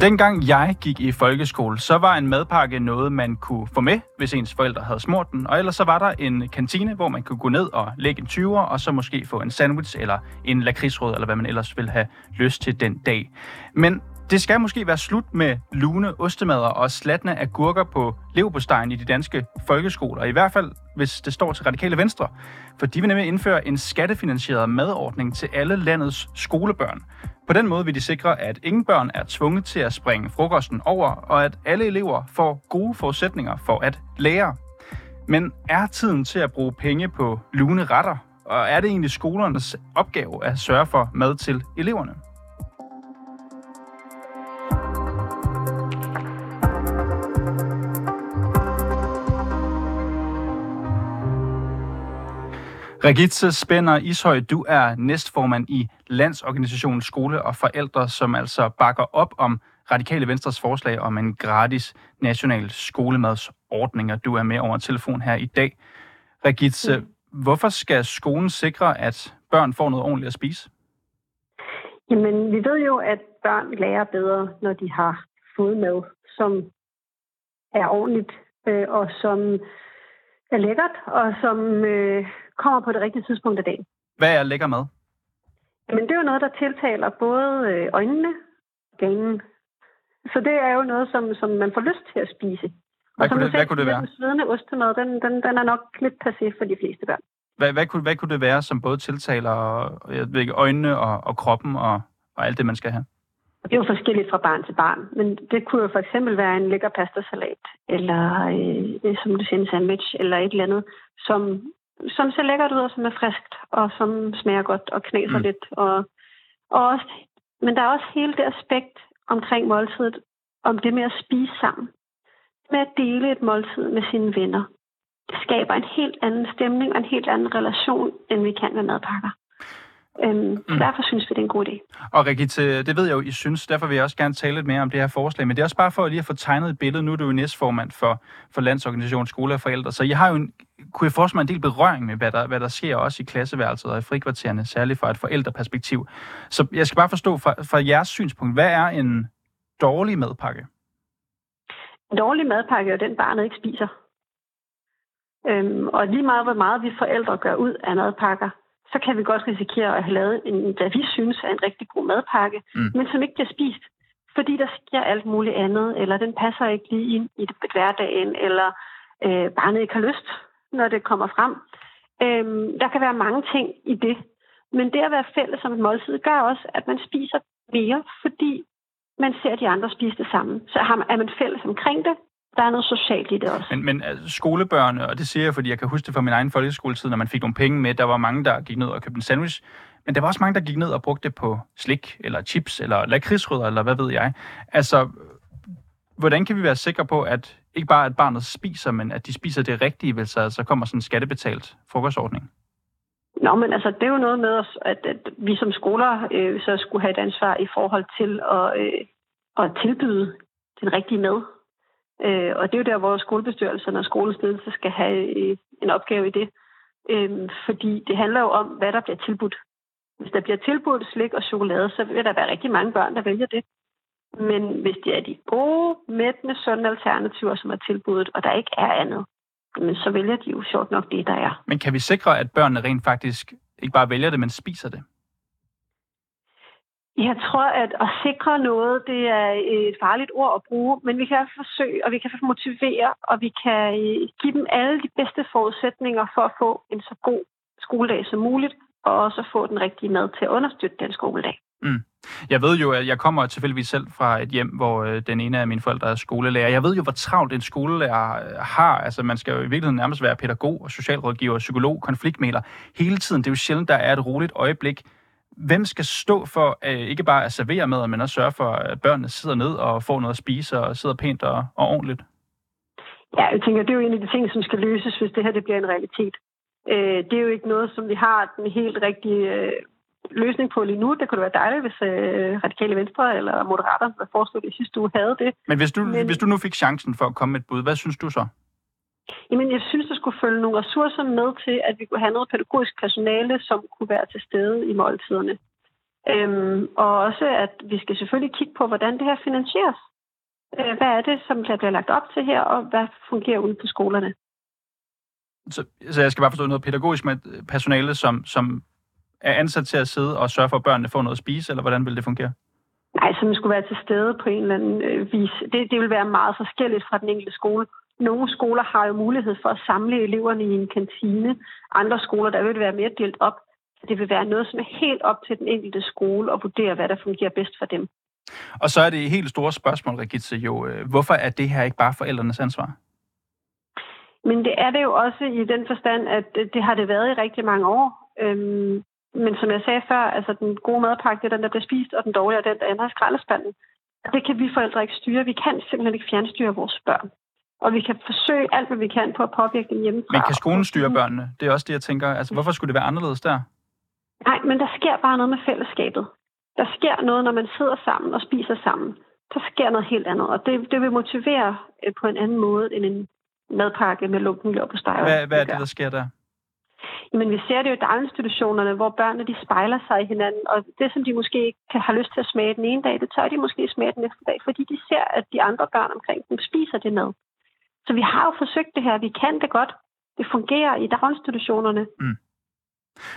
Dengang jeg gik i folkeskole, så var en madpakke noget, man kunne få med, hvis ens forældre havde smurt den. Og ellers så var der en kantine, hvor man kunne gå ned og lægge en 20'er, og så måske få en sandwich eller en lakridsrød, eller hvad man ellers ville have lyst til den dag. Men det skal måske være slut med lune ostemader og slatne agurker på leverpostejen i de danske folkeskoler. I hvert fald, hvis det står til radikale venstre. For de vil nemlig indføre en skattefinansieret madordning til alle landets skolebørn. På den måde vil de sikre, at ingen børn er tvunget til at springe frokosten over, og at alle elever får gode forudsætninger for at lære. Men er tiden til at bruge penge på lune retter? Og er det egentlig skolernes opgave at sørge for mad til eleverne? Regitze Spænder Ishøj, du er næstformand i Landsorganisationen Skole og Forældre, som altså bakker op om Radikale Venstres forslag om en gratis national skolemadsordning, og du er med over telefon her i dag. Regitze, mm. hvorfor skal skolen sikre, at børn får noget ordentligt at spise? Jamen, vi ved jo, at børn lærer bedre, når de har fået mad, som er ordentligt, øh, og som er lækkert, og som øh, kommer på det rigtige tidspunkt af dagen. Hvad er lækker mad? Men det er jo noget, der tiltaler både øh, øjnene og ganen. Så det er jo noget, som, som man får lyst til at spise. Hvad, kunne det, hvad kunne det være? Den svedende ostemad, den, den, den er nok lidt passé for de fleste børn. Hvad, hvad, kunne, hvad kunne det være, som både tiltaler jeg ved ikke, øjnene og, og kroppen og, og alt det, man skal have? Det er jo forskelligt fra barn til barn, men det kunne jo for eksempel være en lækker pastasalat, eller øh, som du siger, en sandwich, eller et eller andet, som, som ser lækkert ud, og som er friskt, og som smager godt og knaser mm. lidt. Og, og også, men der er også hele det aspekt omkring måltidet, om det med at spise sammen. Med at dele et måltid med sine venner. Det skaber en helt anden stemning og en helt anden relation, end vi kan med madpakker. Øhm, mm. Derfor synes vi, det er en god idé. Og Rigitte, det ved jeg jo, I synes. Derfor vil jeg også gerne tale lidt mere om det her forslag. Men det er også bare for lige at få tegnet et billede. Nu er du jo næstformand for, for Landsorganisationen Skole og Forældre. Så I har jo en, kunne jeg forestille mig en del berøring med, hvad der, hvad der sker også i klasseværelset og i frikvartererne, særligt fra et forældreperspektiv. Så jeg skal bare forstå fra, fra jeres synspunkt, hvad er en dårlig madpakke? En dårlig madpakke er den, barnet ikke spiser. Øhm, og lige meget, hvor meget vi forældre gør ud af madpakker, så kan vi godt risikere at have lavet en, hvad vi synes er en rigtig god madpakke, mm. men som ikke bliver spist, fordi der sker alt muligt andet, eller den passer ikke lige ind i det, hverdagen, eller øh, barnet ikke har lyst, når det kommer frem. Øhm, der kan være mange ting i det, men det at være fælles som et måltid gør også, at man spiser mere, fordi man ser de andre spise det samme. Så er man fælles omkring det, der er noget socialt i det også. Men, men altså, skolebørn, og det siger jeg, fordi jeg kan huske det fra min egen folkeskoletid, når man fik nogle penge med, der var mange, der gik ned og købte en sandwich, men der var også mange, der gik ned og brugte det på slik, eller chips, eller lakridsrødder, eller hvad ved jeg. Altså, hvordan kan vi være sikre på, at ikke bare at barnet spiser, men at de spiser det rigtige, hvis der altså kommer sådan en skattebetalt frokostordning? Nå, men altså, det er jo noget med os, at, at vi som skoler øh, så skulle have et ansvar i forhold til at, øh, at tilbyde den rigtige mad Øh, og det er jo der, hvor skolebestyrelsen og skolens ledelse skal have øh, en opgave i det. Øh, fordi det handler jo om, hvad der bliver tilbudt. Hvis der bliver tilbudt slik og chokolade, så vil der være rigtig mange børn, der vælger det. Men hvis det er de gode, mættende, sunde alternativer, som er tilbudt, og der ikke er andet, men så vælger de jo sjovt nok det, der er. Men kan vi sikre, at børnene rent faktisk ikke bare vælger det, men spiser det? Jeg tror, at at sikre noget, det er et farligt ord at bruge, men vi kan forsøge, og vi kan motivere, og vi kan øh, give dem alle de bedste forudsætninger for at få en så god skoledag som muligt, og også få den rigtige mad til at understøtte den skoledag. Mm. Jeg ved jo, at jeg kommer tilfældigvis selv fra et hjem, hvor øh, den ene af mine forældre er skolelærer. Jeg ved jo, hvor travlt en skolelærer øh, har. Altså, man skal jo i virkeligheden nærmest være pædagog og socialrådgiver, psykolog, konfliktmæler hele tiden. Det er jo sjældent, der er et roligt øjeblik hvem skal stå for øh, ikke bare at servere mad, men også sørge for, at børnene sidder ned og får noget at spise og sidder pænt og, og ordentligt? Ja, jeg tænker, det er jo en af de ting, som skal løses, hvis det her det bliver en realitet. Øh, det er jo ikke noget, som vi har den helt rigtige øh, løsning på lige nu. Det kunne være dejligt, hvis øh, Radikale Venstre eller Moderater, der foreslog det i sidste uge, havde det. Men hvis du, Men... hvis du nu fik chancen for at komme med et bud, hvad synes du så? Jamen, jeg synes, der skulle følge nogle ressourcer med til, at vi kunne have noget pædagogisk personale, som kunne være til stede i måltiderne. Øhm, og også, at vi skal selvfølgelig kigge på, hvordan det her finansieres. Øh, hvad er det, som der bliver lagt op til her, og hvad fungerer ude på skolerne? Så, så jeg skal bare forstå noget pædagogisk med personale, som, som er ansat til at sidde og sørge for, at børnene får noget at spise, eller hvordan vil det fungere? Nej, som skulle være til stede på en eller anden øh, vis. Det, det vil være meget forskelligt fra den enkelte skole. Nogle skoler har jo mulighed for at samle eleverne i en kantine. Andre skoler, der vil det være mere delt op. Det vil være noget, som er helt op til den enkelte skole at vurdere, hvad der fungerer bedst for dem. Og så er det et helt store spørgsmål, Regitze, jo. Øh, hvorfor er det her ikke bare forældrenes ansvar? Men det er det jo også i den forstand, at det har det været i rigtig mange år. Øhm, men som jeg sagde før, altså den gode madpakke, det er den, der bliver spist, og den dårlige er den, der ender i skraldespanden. Det kan vi forældre ikke styre. Vi kan simpelthen ikke fjernstyre vores børn. Og vi kan forsøge alt, hvad vi kan på at påvirke dem hjemmefra. Men kan skolen styre børnene? Det er også det, jeg tænker. Altså, hvorfor skulle det være anderledes der? Nej, men der sker bare noget med fællesskabet. Der sker noget, når man sidder sammen og spiser sammen. Der sker noget helt andet, og det, det vil motivere øh, på en anden måde end en madpakke med lunken på steg. Hvad, hvad er det, der sker der? Jamen, vi ser det jo i daginstitutionerne, hvor børnene de spejler sig i hinanden, og det, som de måske ikke har lyst til at smage den ene dag, det tør de måske smage den næste dag, fordi de ser, at de andre børn omkring dem spiser det med. Så vi har jo forsøgt det her. Vi kan det godt. Det fungerer i daginstitutionerne. Mm.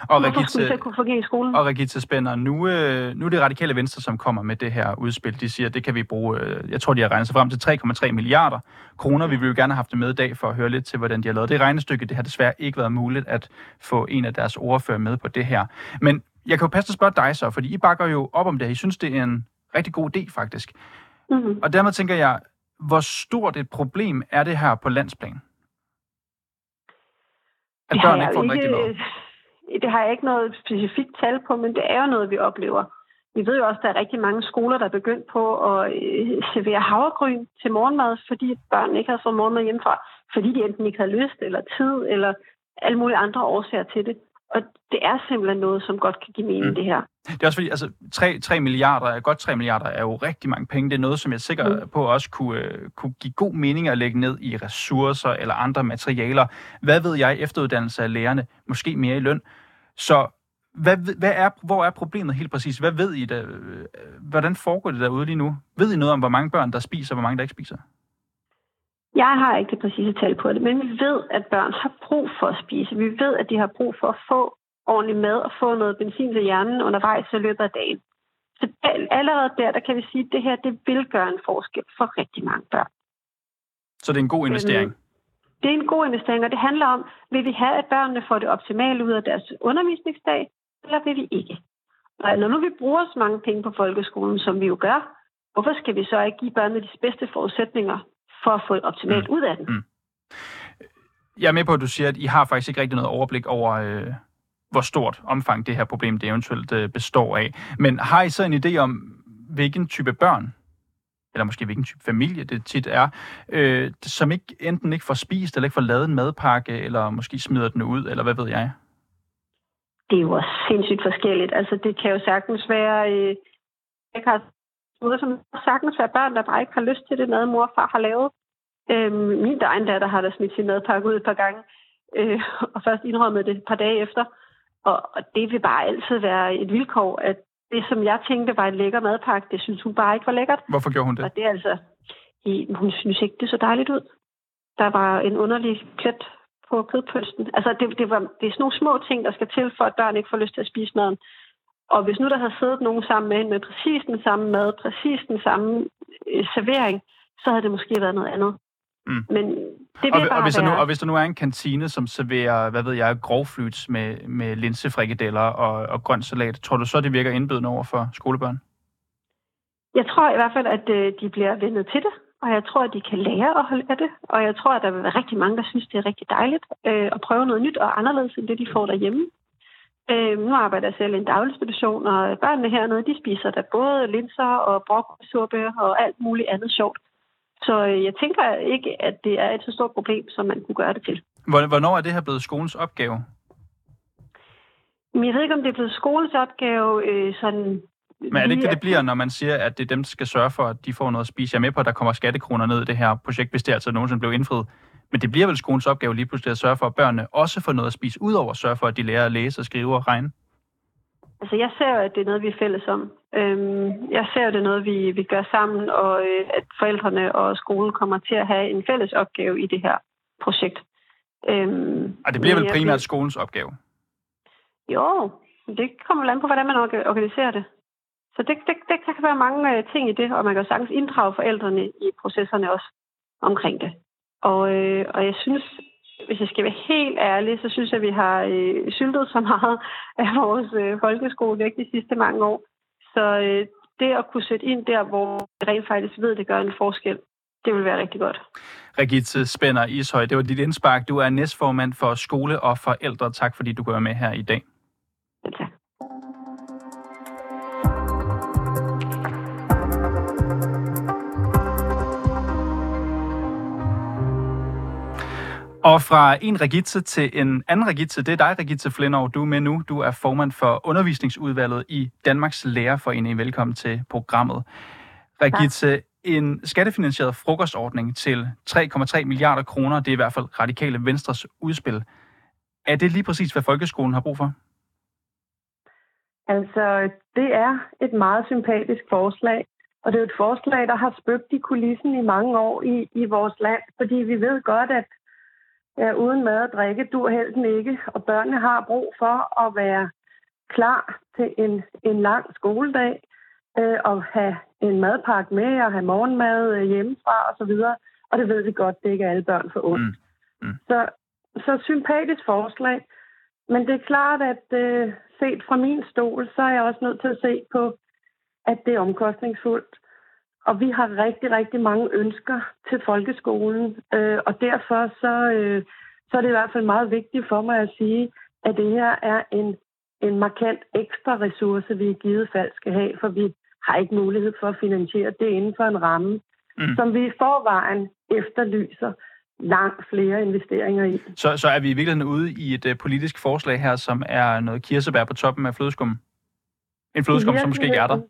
Og Regitze, kunne fungere i skolen? Og Regitze Spænder, nu, øh, nu er det radikale venstre, som kommer med det her udspil. De siger, at det kan vi bruge, øh, jeg tror, de har regnet sig frem til 3,3 milliarder kroner. Vi vil jo gerne have haft det med i dag for at høre lidt til, hvordan de har lavet det regnestykke. Det har desværre ikke været muligt at få en af deres ordfører med på det her. Men jeg kan jo passe at spørge dig så, fordi I bakker jo op om det I synes, det er en rigtig god idé, faktisk. Mm-hmm. Og dermed tænker jeg, hvor stort et problem er det her på landsplan? At børn ikke får en rigtig mad? det har jeg ikke noget specifikt tal på, men det er jo noget, vi oplever. Vi ved jo også, at der er rigtig mange skoler, der er begyndt på at øh, servere havregryn til morgenmad, fordi børn ikke har fået morgenmad hjemmefra, fordi de enten ikke har lyst eller tid eller alle mulige andre årsager til det. Og det er simpelthen noget, som godt kan give mening, mm. det her. Det er også fordi, altså 3, 3 milliarder, godt 3 milliarder er jo rigtig mange penge. Det er noget, som jeg er sikker mm. på også kunne, uh, kunne give god mening at lægge ned i ressourcer eller andre materialer. Hvad ved jeg, efteruddannelse af lærerne, måske mere i løn. Så hvad, hvad er, hvor er problemet helt præcis? Hvad ved I, der, hvordan foregår det derude lige nu? Ved I noget om, hvor mange børn, der spiser, og hvor mange, der ikke spiser? Jeg har ikke det præcise tal på det, men vi ved, at børn har brug for at spise. Vi ved, at de har brug for at få ordentlig mad og få noget benzin til hjernen undervejs i løbet af dagen. Så allerede der, der kan vi sige, at det her det vil gøre en forskel for rigtig mange børn. Så det er en god investering? Øhm, det er en god investering, og det handler om, vil vi have, at børnene får det optimale ud af deres undervisningsdag, eller vil vi ikke? Og når nu vi bruger så mange penge på folkeskolen, som vi jo gør, hvorfor skal vi så ikke give børnene de bedste forudsætninger for at få et optimalt mm. ud af den? Mm. Jeg er med på, at du siger, at I har faktisk ikke rigtig noget overblik over, øh, hvor stort omfang det her problem det eventuelt øh, består af. Men har I så en idé om, hvilken type børn eller måske hvilken type familie det tit er, øh, som ikke enten ikke får spist, eller ikke får lavet en madpakke, eller måske smider den ud, eller hvad ved jeg? Det er jo også sindssygt forskelligt. Altså, det kan jo sagtens være... Øh, jeg kan noget, som sagtens være børn, der bare ikke har lyst til det mad, mor og far har lavet. Øh, min egen datter har da smidt sin madpakke ud et par gange, øh, og først indrømmet det et par dage efter. Og, og det vil bare altid være et vilkår, at det, som jeg tænkte var en lækker madpakke, det synes hun bare ikke var lækkert. Hvorfor gjorde hun det? Og det er altså, hun synes ikke, det så dejligt ud. Der var en underlig plet på kødpølsen. Altså, det, det, var, det er sådan nogle små ting, der skal til, for at børn ikke får lyst til at spise maden. Og hvis nu der havde siddet nogen sammen med med præcis den samme mad, præcis den samme øh, servering, så havde det måske været noget andet. Mm. Men det og, og, hvis der nu, og hvis der nu er en kantine, som serverer, hvad ved jeg, grovflyts med, med linsefrikadeller og, og grøn salat, tror du så, det virker indbydende over for skolebørn? Jeg tror i hvert fald, at øh, de bliver vendet til det, og jeg tror, at de kan lære at holde af det, og jeg tror, at der vil være rigtig mange, der synes, det er rigtig dejligt øh, at prøve noget nyt og anderledes end det, de får derhjemme. Øh, nu arbejder jeg selv i en daginstitution, og børnene hernede, de spiser der både linser og brokkolisuppe og alt muligt andet sjovt. Så øh, jeg tænker ikke, at det er et så stort problem, som man kunne gøre det til. Hvornår er det her blevet skolens opgave? Jeg ved ikke, om det er blevet skolens opgave øh, sådan... Men er det ikke det, det bliver, når man siger, at det er dem, der skal sørge for, at de får noget at spise? Jeg er med på, at der kommer skattekroner ned i det her projekt, hvis det altså nogensinde blev indfriet. Men det bliver vel skolens opgave lige pludselig at sørge for, at børnene også får noget at spise, udover at sørge for, at de lærer at læse og skrive og regne? Altså, jeg ser jo, at det er noget, vi er fælles om. Øhm, jeg ser jo, at det er noget, vi, vi gør sammen, og øh, at forældrene og skolen kommer til at have en fælles opgave i det her projekt. Øhm, og det bliver vel primært skolens opgave? Jo, det kommer an på, hvordan man organiserer det. Så det, det, det kan være mange øh, ting i det, og man kan sagtens inddrage forældrene i processerne også omkring det. Og, øh, og jeg synes, hvis jeg skal være helt ærlig, så synes jeg, at vi har øh, syltet så meget af vores øh, folkeskole væk de sidste mange år. Så øh, det at kunne sætte ind der, hvor vi rent faktisk ved, at det gør en forskel, det vil være rigtig godt. Regitze Spænder Ishøj, det var dit indspark. Du er næstformand for skole og forældre. Tak fordi du går med her i dag. Ja, tak. Og fra en Regitze til en anden Regitze, det er dig, Regitze Flindov, du er med nu. Du er formand for undervisningsudvalget i Danmarks Lærerforening. Velkommen til programmet. Regitze, en skattefinansieret frokostordning til 3,3 milliarder kroner, det er i hvert fald radikale Venstres udspil. Er det lige præcis, hvad folkeskolen har brug for? Altså, det er et meget sympatisk forslag, og det er et forslag, der har spøgt i kulissen i mange år i, i vores land, fordi vi ved godt, at ja, uden mad og drikke dur helten ikke, og børnene har brug for at være klar til en, en lang skoledag, øh, og have en madpakke med, og have morgenmad øh, hjemmefra osv., og, og det ved vi godt, det ikke er alle børn for ondt. Mm. Mm. Så, så sympatisk forslag, men det er klart, at øh, set fra min stol, så er jeg også nødt til at se på, at det er omkostningsfuldt. Og vi har rigtig, rigtig mange ønsker til folkeskolen, øh, og derfor så, øh, så er det i hvert fald meget vigtigt for mig at sige, at det her er en, en markant ekstra ressource, vi i givet fald skal have, for vi har ikke mulighed for at finansiere det inden for en ramme, mm. som vi i forvejen efterlyser langt flere investeringer i. Så, så er vi i virkeligheden ude i et uh, politisk forslag her, som er noget kirsebær på toppen af flødeskum? En flødeskum, som måske ikke er der?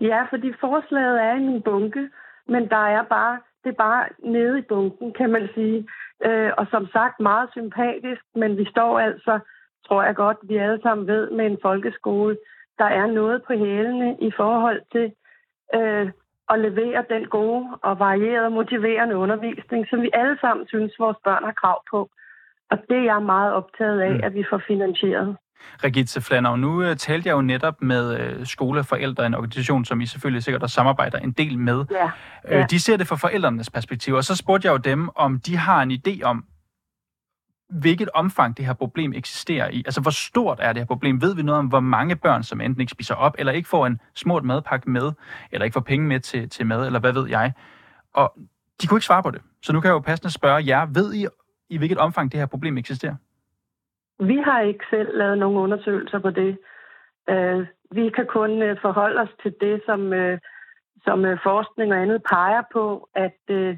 Ja, fordi forslaget er i min bunke, men der er bare, det er bare nede i bunken, kan man sige. Øh, og som sagt, meget sympatisk, men vi står altså, tror jeg godt, vi alle sammen ved, med en folkeskole, der er noget på hælene i forhold til øh, at levere den gode og varierede motiverende undervisning, som vi alle sammen synes, vores børn har krav på. Og det er jeg meget optaget af, mm. at vi får finansieret. Regitze Flanner, nu uh, talte jeg jo netop med uh, skoleforældre, en organisation, som I selvfølgelig sikkert også samarbejder en del med. Ja. Ja. Uh, de ser det fra forældrenes perspektiv, og så spurgte jeg jo dem, om de har en idé om, hvilket omfang det her problem eksisterer i. Altså, hvor stort er det her problem? Ved vi noget om, hvor mange børn, som enten ikke spiser op, eller ikke får en smurt madpakke med, eller ikke får penge med til, til mad, eller hvad ved jeg? Og de kunne ikke svare på det. Så nu kan jeg jo passende spørge jer, ved I, i hvilket omfang det her problem eksisterer? Vi har ikke selv lavet nogen undersøgelser på det. Uh, vi kan kun øh, forholde os til det, som, øh, som forskning og andet peger på, at, uh,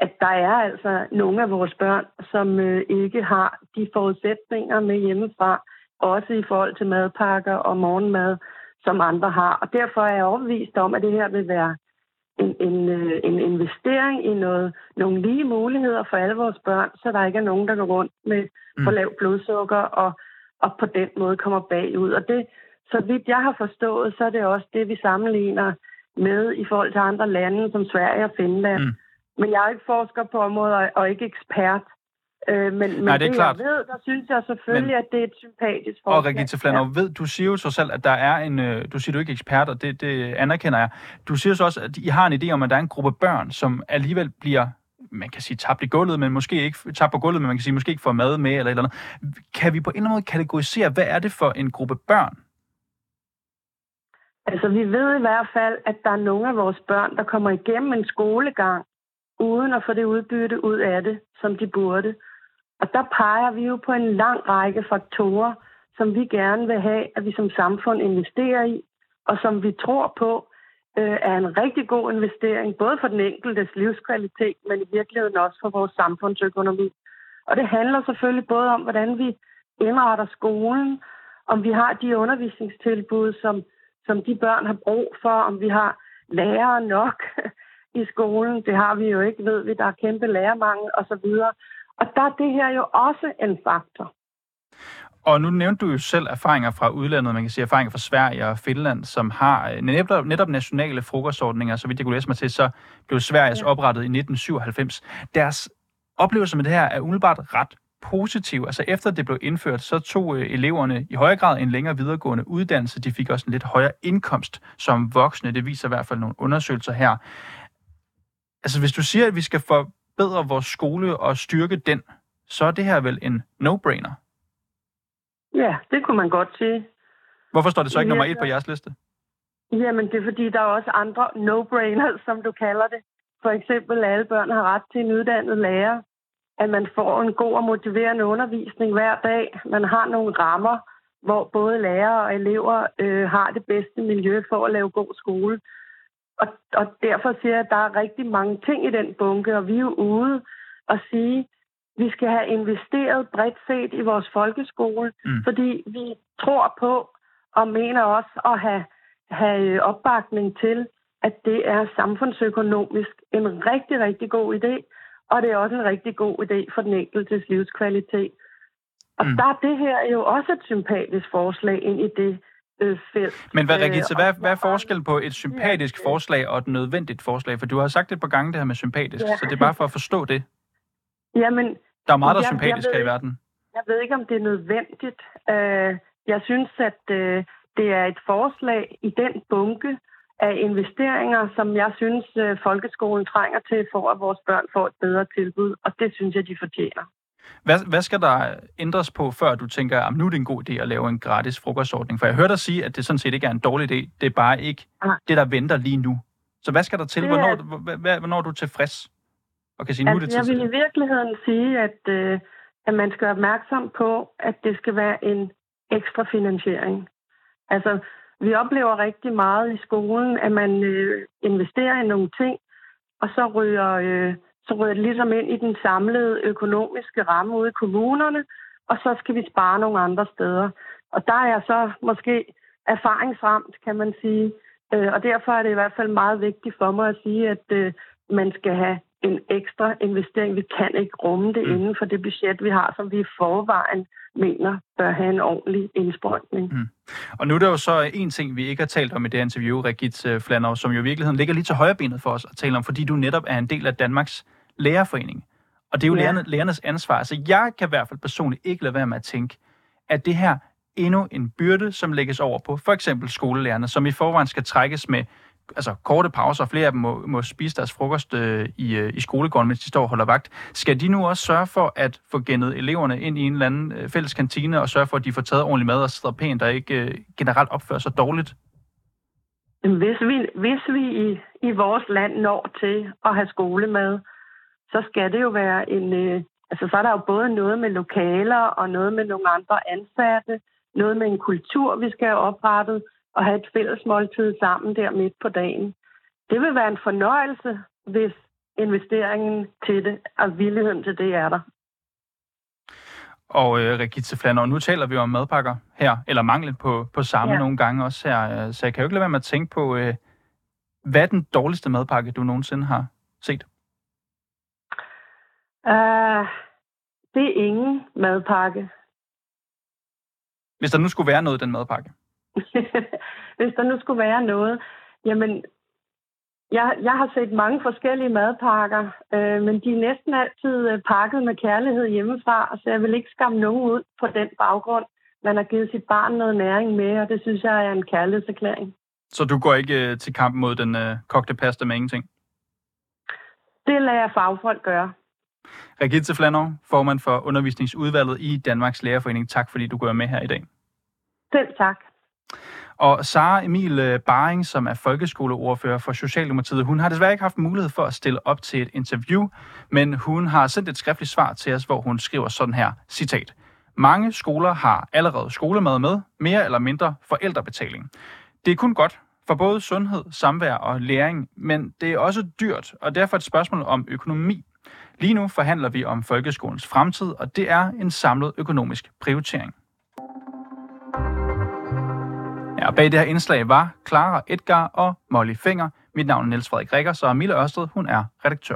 at der er altså nogle af vores børn, som ikke har de forudsætninger med hjemmefra, også i forhold til madpakker og morgenmad, som andre har. Og derfor er jeg overbevist om, at det her vil være en, en, en investering i noget, nogle lige muligheder for alle vores børn, så der ikke er nogen, der går rundt med mm. for lavt blodsukker og, og på den måde kommer bagud. Og det, så vidt jeg har forstået, så er det også det, vi sammenligner med i forhold til andre lande som Sverige og Finland. Mm. Men jeg er ikke forsker på området og ikke ekspert. Øh, men, men Nej, det, er det klart. jeg ved, der synes jeg selvfølgelig, men, at det er et sympatisk forslag. Og Regitze Flanov, ja. ved, du siger jo så selv, at der er en, øh, du siger du ikke ekspert, og det, det anerkender jeg. Du siger så også, at I har en idé om, at der er en gruppe børn, som alligevel bliver man kan sige tabt i gulvet, men måske ikke tabt på gulvet, men man kan sige måske ikke får mad med eller eller andet. Kan vi på en eller anden måde kategorisere, hvad er det for en gruppe børn? Altså, vi ved i hvert fald, at der er nogle af vores børn, der kommer igennem en skolegang, uden at få det udbytte ud af det, som de burde. Og der peger vi jo på en lang række faktorer, som vi gerne vil have, at vi som samfund investerer i, og som vi tror på øh, er en rigtig god investering, både for den enkeltes livskvalitet, men i virkeligheden også for vores samfundsøkonomi. Og det handler selvfølgelig både om, hvordan vi indretter skolen, om vi har de undervisningstilbud, som, som de børn har brug for, om vi har lærere nok i skolen. Det har vi jo ikke, ved vi. Der er kæmpe lærermangel osv. Og der er det her jo også en faktor. Og nu nævnte du jo selv erfaringer fra udlandet, man kan sige erfaringer fra Sverige og Finland, som har øh, netop, netop nationale frokostordninger, så vidt jeg kunne læse mig til, så blev Sveriges ja. oprettet i 1997. Deres oplevelse med det her er umiddelbart ret positiv. Altså efter det blev indført, så tog øh, eleverne i højere grad en længere videregående uddannelse. De fik også en lidt højere indkomst som voksne. Det viser i hvert fald nogle undersøgelser her. Altså hvis du siger, at vi skal forbedre vores skole og styrke den, så er det her vel en no-brainer? Ja, det kunne man godt sige. Hvorfor står det så ikke ja, nummer et på jeres liste? Jamen, det er fordi, der er også andre no-brainers, som du kalder det. For eksempel, at alle børn har ret til en uddannet lærer. At man får en god og motiverende undervisning hver dag. Man har nogle rammer, hvor både lærere og elever øh, har det bedste miljø for at lave god skole. Og, og derfor siger jeg, at der er rigtig mange ting i den bunke, og vi er jo ude og sige, vi skal have investeret bredt set i vores folkeskole, mm. fordi vi tror på og mener også at have, have opbakning til, at det er samfundsøkonomisk en rigtig, rigtig god idé, og det er også en rigtig god idé for den enkeltes livskvalitet. Og mm. der er det her jo også et sympatisk forslag ind i det øh, felt. Men hvad, Regitze, hvad, hvad er forskellen på et sympatisk ja, forslag og et nødvendigt forslag? For du har sagt det et par gange, det her med sympatisk, ja. så det er bare for at forstå det. Jamen, der er meget, der er sympatisk her i verden. Jeg ved ikke, om det er nødvendigt. Uh, jeg synes, at uh, det er et forslag i den bunke af investeringer, som jeg synes, uh, folkeskolen trænger til, for at vores børn får et bedre tilbud, og det synes jeg, de fortjener. Hvad, hvad skal der ændres på, før du tænker, at nu er det en god idé at lave en gratis frokostordning? For jeg hørte dig sige, at det sådan set ikke er en dårlig idé. Det er bare ikke det, der venter lige nu. Så hvad skal der til? Hvornår, hvornår, hvornår er du tilfreds? og kan sige, nu altså, det Jeg vil i virkeligheden sige, at, øh, at man skal være opmærksom på, at det skal være en ekstra finansiering. Altså, vi oplever rigtig meget i skolen, at man øh, investerer i nogle ting, og så ryger, øh, så ryger det ligesom ind i den samlede økonomiske ramme ude i kommunerne, og så skal vi spare nogle andre steder. Og der er så måske erfaringsramt, kan man sige. Øh, og derfor er det i hvert fald meget vigtigt for mig at sige, at øh, man skal have en ekstra investering. Vi kan ikke rumme det mm. inden for det budget, vi har, som vi i forvejen mener bør have en ordentlig indsprøjtning. Mm. Og nu er der jo så en ting, vi ikke har talt om i det interview, Regit øh, Flanov, som jo i virkeligheden ligger lige til højre benet for os at tale om, fordi du netop er en del af Danmarks lærerforening. Og det er jo ja. lærerne, lærernes ansvar. Altså jeg kan i hvert fald personligt ikke lade være med at tænke, at det her endnu en byrde, som lægges over på for eksempel skolelærerne, som i forvejen skal trækkes med altså, korte pauser, flere af dem må, må spise deres frokost øh, i, øh, i skolegården, mens de står og holder vagt. Skal de nu også sørge for at få gennet eleverne ind i en eller anden øh, fælles kantine, og sørge for, at de får taget ordentlig mad og sidder pænt, og ikke øh, generelt opfører sig dårligt? Hvis vi, hvis vi i, i vores land når til at have skolemad, så skal det jo være en... Øh, altså, så er der jo både noget med lokaler og noget med nogle andre ansatte, noget med en kultur, vi skal have oprettet, og have et fælles måltid sammen der midt på dagen. Det vil være en fornøjelse, hvis investeringen til det og villigheden til det er der. Og øh, Regitze Flander, nu taler vi om madpakker her, eller manglen på, på samme ja. nogle gange også her, så jeg kan jo ikke lade være med at tænke på, øh, hvad er den dårligste madpakke, du nogensinde har set? Uh, det er ingen madpakke. Hvis der nu skulle være noget i den madpakke? Hvis der nu skulle være noget. Jamen, jeg, jeg har set mange forskellige madpakker, øh, men de er næsten altid øh, pakket med kærlighed hjemmefra, så jeg vil ikke skamme nogen ud på den baggrund. Man har givet sit barn noget næring med, og det synes jeg er en kærlighedserklæring. Så du går ikke øh, til kamp mod den øh, kogte pasta med ingenting? Det lader jeg fagfolk gøre. Regitze Flanov, formand for undervisningsudvalget i Danmarks Lærerforening. Tak fordi du går med her i dag. Selv tak. Og Sara Emil øh, Baring, som er folkeskoleordfører for Socialdemokratiet, hun har desværre ikke haft mulighed for at stille op til et interview, men hun har sendt et skriftligt svar til os, hvor hun skriver sådan her, citat. Mange skoler har allerede skolemad med, mere eller mindre forældrebetaling. Det er kun godt for både sundhed, samvær og læring, men det er også dyrt, og derfor et spørgsmål om økonomi. Lige nu forhandler vi om folkeskolens fremtid, og det er en samlet økonomisk prioritering. Og bag det her indslag var Clara Edgar og Molly Finger. Mit navn er Niels Frederik Rikker, så Mille Ørsted, hun er redaktør.